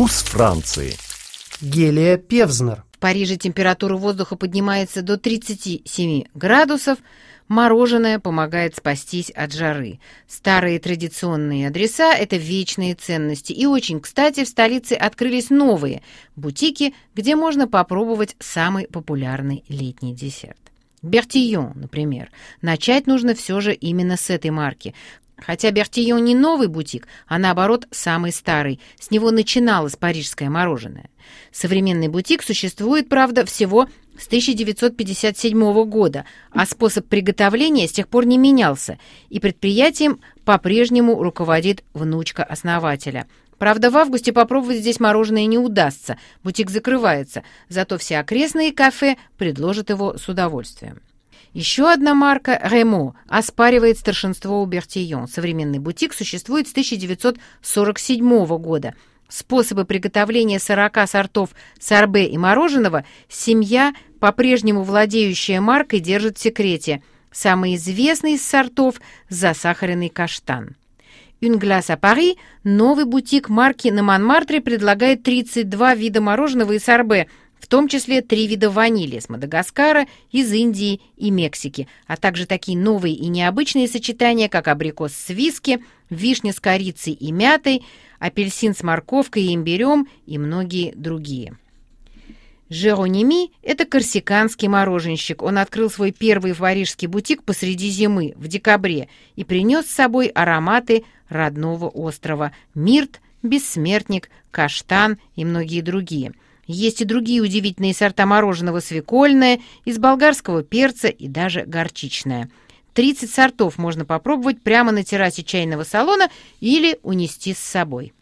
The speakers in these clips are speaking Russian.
Вкус Франции. Гелия Певзнер. В Париже температура воздуха поднимается до 37 градусов. Мороженое помогает спастись от жары. Старые традиционные адреса – это вечные ценности. И очень кстати, в столице открылись новые бутики, где можно попробовать самый популярный летний десерт. Бертийон, например. Начать нужно все же именно с этой марки. Хотя Бертийон не новый бутик, а наоборот самый старый. С него начиналось парижское мороженое. Современный бутик существует, правда, всего с 1957 года, а способ приготовления с тех пор не менялся, и предприятием по-прежнему руководит внучка основателя. Правда, в августе попробовать здесь мороженое не удастся, бутик закрывается, зато все окрестные кафе предложат его с удовольствием. Еще одна марка «Ремо» оспаривает старшинство у Бертийон. Современный бутик существует с 1947 года. Способы приготовления 40 сортов сорбе и мороженого семья, по-прежнему владеющая маркой, держит в секрете. Самый известный из сортов – засахаренный каштан. «Une glace à Paris» – новый бутик марки на Монмартре предлагает 32 вида мороженого и сорбе – в том числе три вида ванили с Мадагаскара, из Индии и Мексики, а также такие новые и необычные сочетания, как абрикос с виски, вишня с корицей и мятой, апельсин с морковкой и имбирем и многие другие. Жероними – это корсиканский мороженщик. Он открыл свой первый парижский бутик посреди зимы, в декабре, и принес с собой ароматы родного острова – мирт, бессмертник, каштан и многие другие – есть и другие удивительные сорта мороженого свекольное, из болгарского перца и даже горчичное. 30 сортов можно попробовать прямо на террасе чайного салона или унести с собой.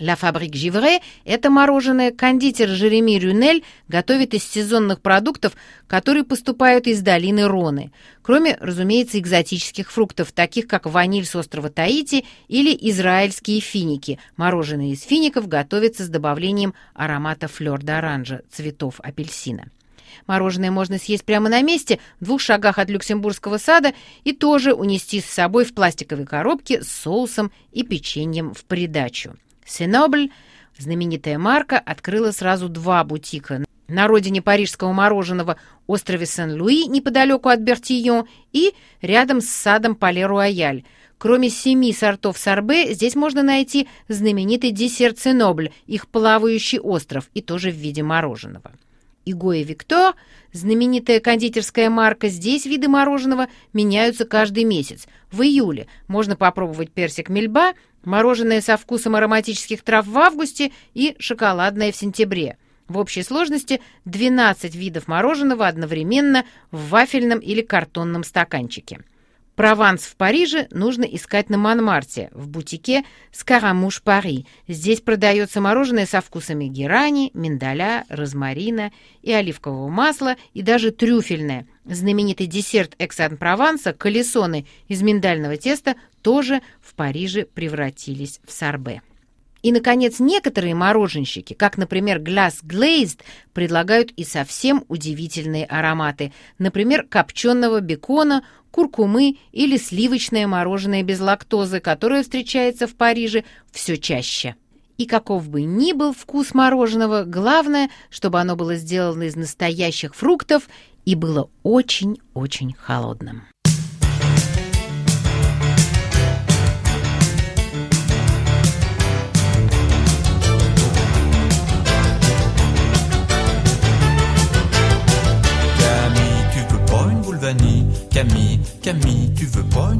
«Ла Фабрик Живре» — это мороженое кондитер Жереми Рюнель готовит из сезонных продуктов, которые поступают из долины Роны, кроме, разумеется, экзотических фруктов, таких как ваниль с острова Таити или израильские финики. Мороженое из фиников готовится с добавлением аромата флёр-д'оранжа, цветов апельсина. Мороженое можно съесть прямо на месте, в двух шагах от Люксембургского сада, и тоже унести с собой в пластиковой коробке с соусом и печеньем в придачу. Сенобль, знаменитая марка, открыла сразу два бутика на родине парижского мороженого острове Сен-Луи, неподалеку от Бертийон, и рядом с садом Пале-Руаяль. Кроме семи сортов сорбе, здесь можно найти знаменитый десерт Сенобль, их плавающий остров, и тоже в виде мороженого. И Виктор, знаменитая кондитерская марка, здесь виды мороженого меняются каждый месяц. В июле можно попробовать персик мельба, мороженое со вкусом ароматических трав в августе и шоколадное в сентябре. В общей сложности 12 видов мороженого одновременно в вафельном или картонном стаканчике. Прованс в Париже нужно искать на Монмарте, в бутике «Скарамуш Пари». Здесь продается мороженое со вкусами герани, миндаля, розмарина и оливкового масла, и даже трюфельное. Знаменитый десерт Эксан-Прованса, колесоны из миндального теста, тоже в Париже превратились в сорбе. И, наконец, некоторые мороженщики, как, например, Glass Glazed, предлагают и совсем удивительные ароматы, например, копченого бекона, куркумы или сливочное мороженое без лактозы, которое встречается в Париже все чаще. И каков бы ни был вкус мороженого, главное, чтобы оно было сделано из настоящих фруктов и было очень-очень холодным.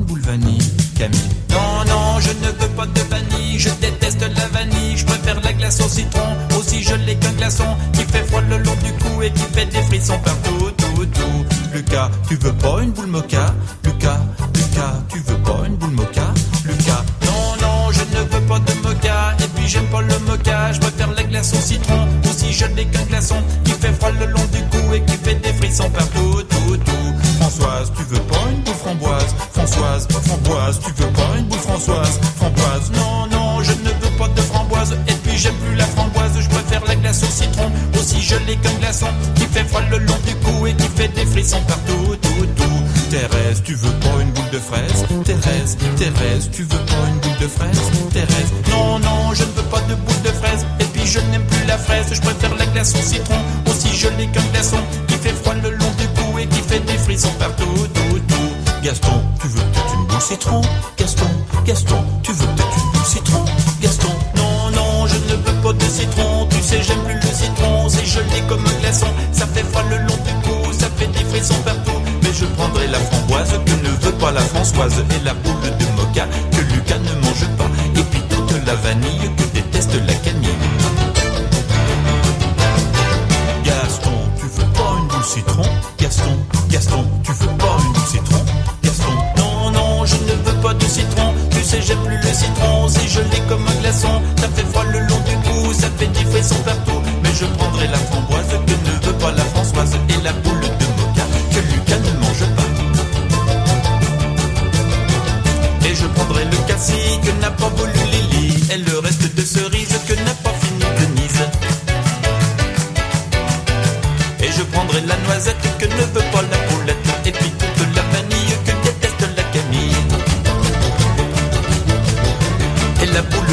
Boule vanille Camille, non, non, je ne veux pas de vanille, je déteste la vanille, je préfère la glace au citron, aussi je l'ai qu'un glaçon qui fait froid le long du cou et qui fait des frissons partout, tout, tout. Lucas, tu veux pas une boule mocha? Lucas, Lucas, tu veux pas une boule mocha? Lucas, non, non, je ne veux pas de mocha, et puis j'aime pas le mocha, je préfère la glace au citron, aussi je n'ai qu'un glaçon qui fait froid le long L'ai qu'un glaçon qui fait froid le long du cou et qui fait des frissons partout, tout, tout. Thérèse, tu veux pas une boule de fraise? Thérèse, Thérèse, tu veux pas une boule de fraise? Thérèse, non, non, je ne veux pas de boule de fraise. Et puis je n'aime plus la fraise. Je préfère la glace au citron, aussi gelée qu'un glaçon qui fait froid le long du cou et qui fait des frissons partout. Tout, tout. Gaston, tu veux peut-être une boule citron? Gaston, Gaston, tu veux peut-être une boule citron? Comme un glaçon. Ça fait froid le long du cou, ça fait des frissons partout. Mais je prendrai la framboise que ne veut pas la Françoise et la boule de mocha que Lucas ne mange pas. Et puis toute la vanille que déteste la camille. Gaston, tu veux pas une boule citron? Gaston, Gaston, tu veux pas une boule citron? Gaston, non, non, je ne veux pas de citron. Tu sais, j'aime plus le citron, c'est gelé comme un glaçon. Ça fait froid le long du cou, ça fait des frissons partout.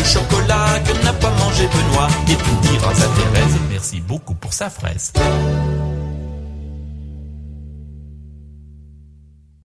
Chocolat que n'a pas mangé Benoît. Et tu diras à Thérèse. Merci beaucoup pour sa fraise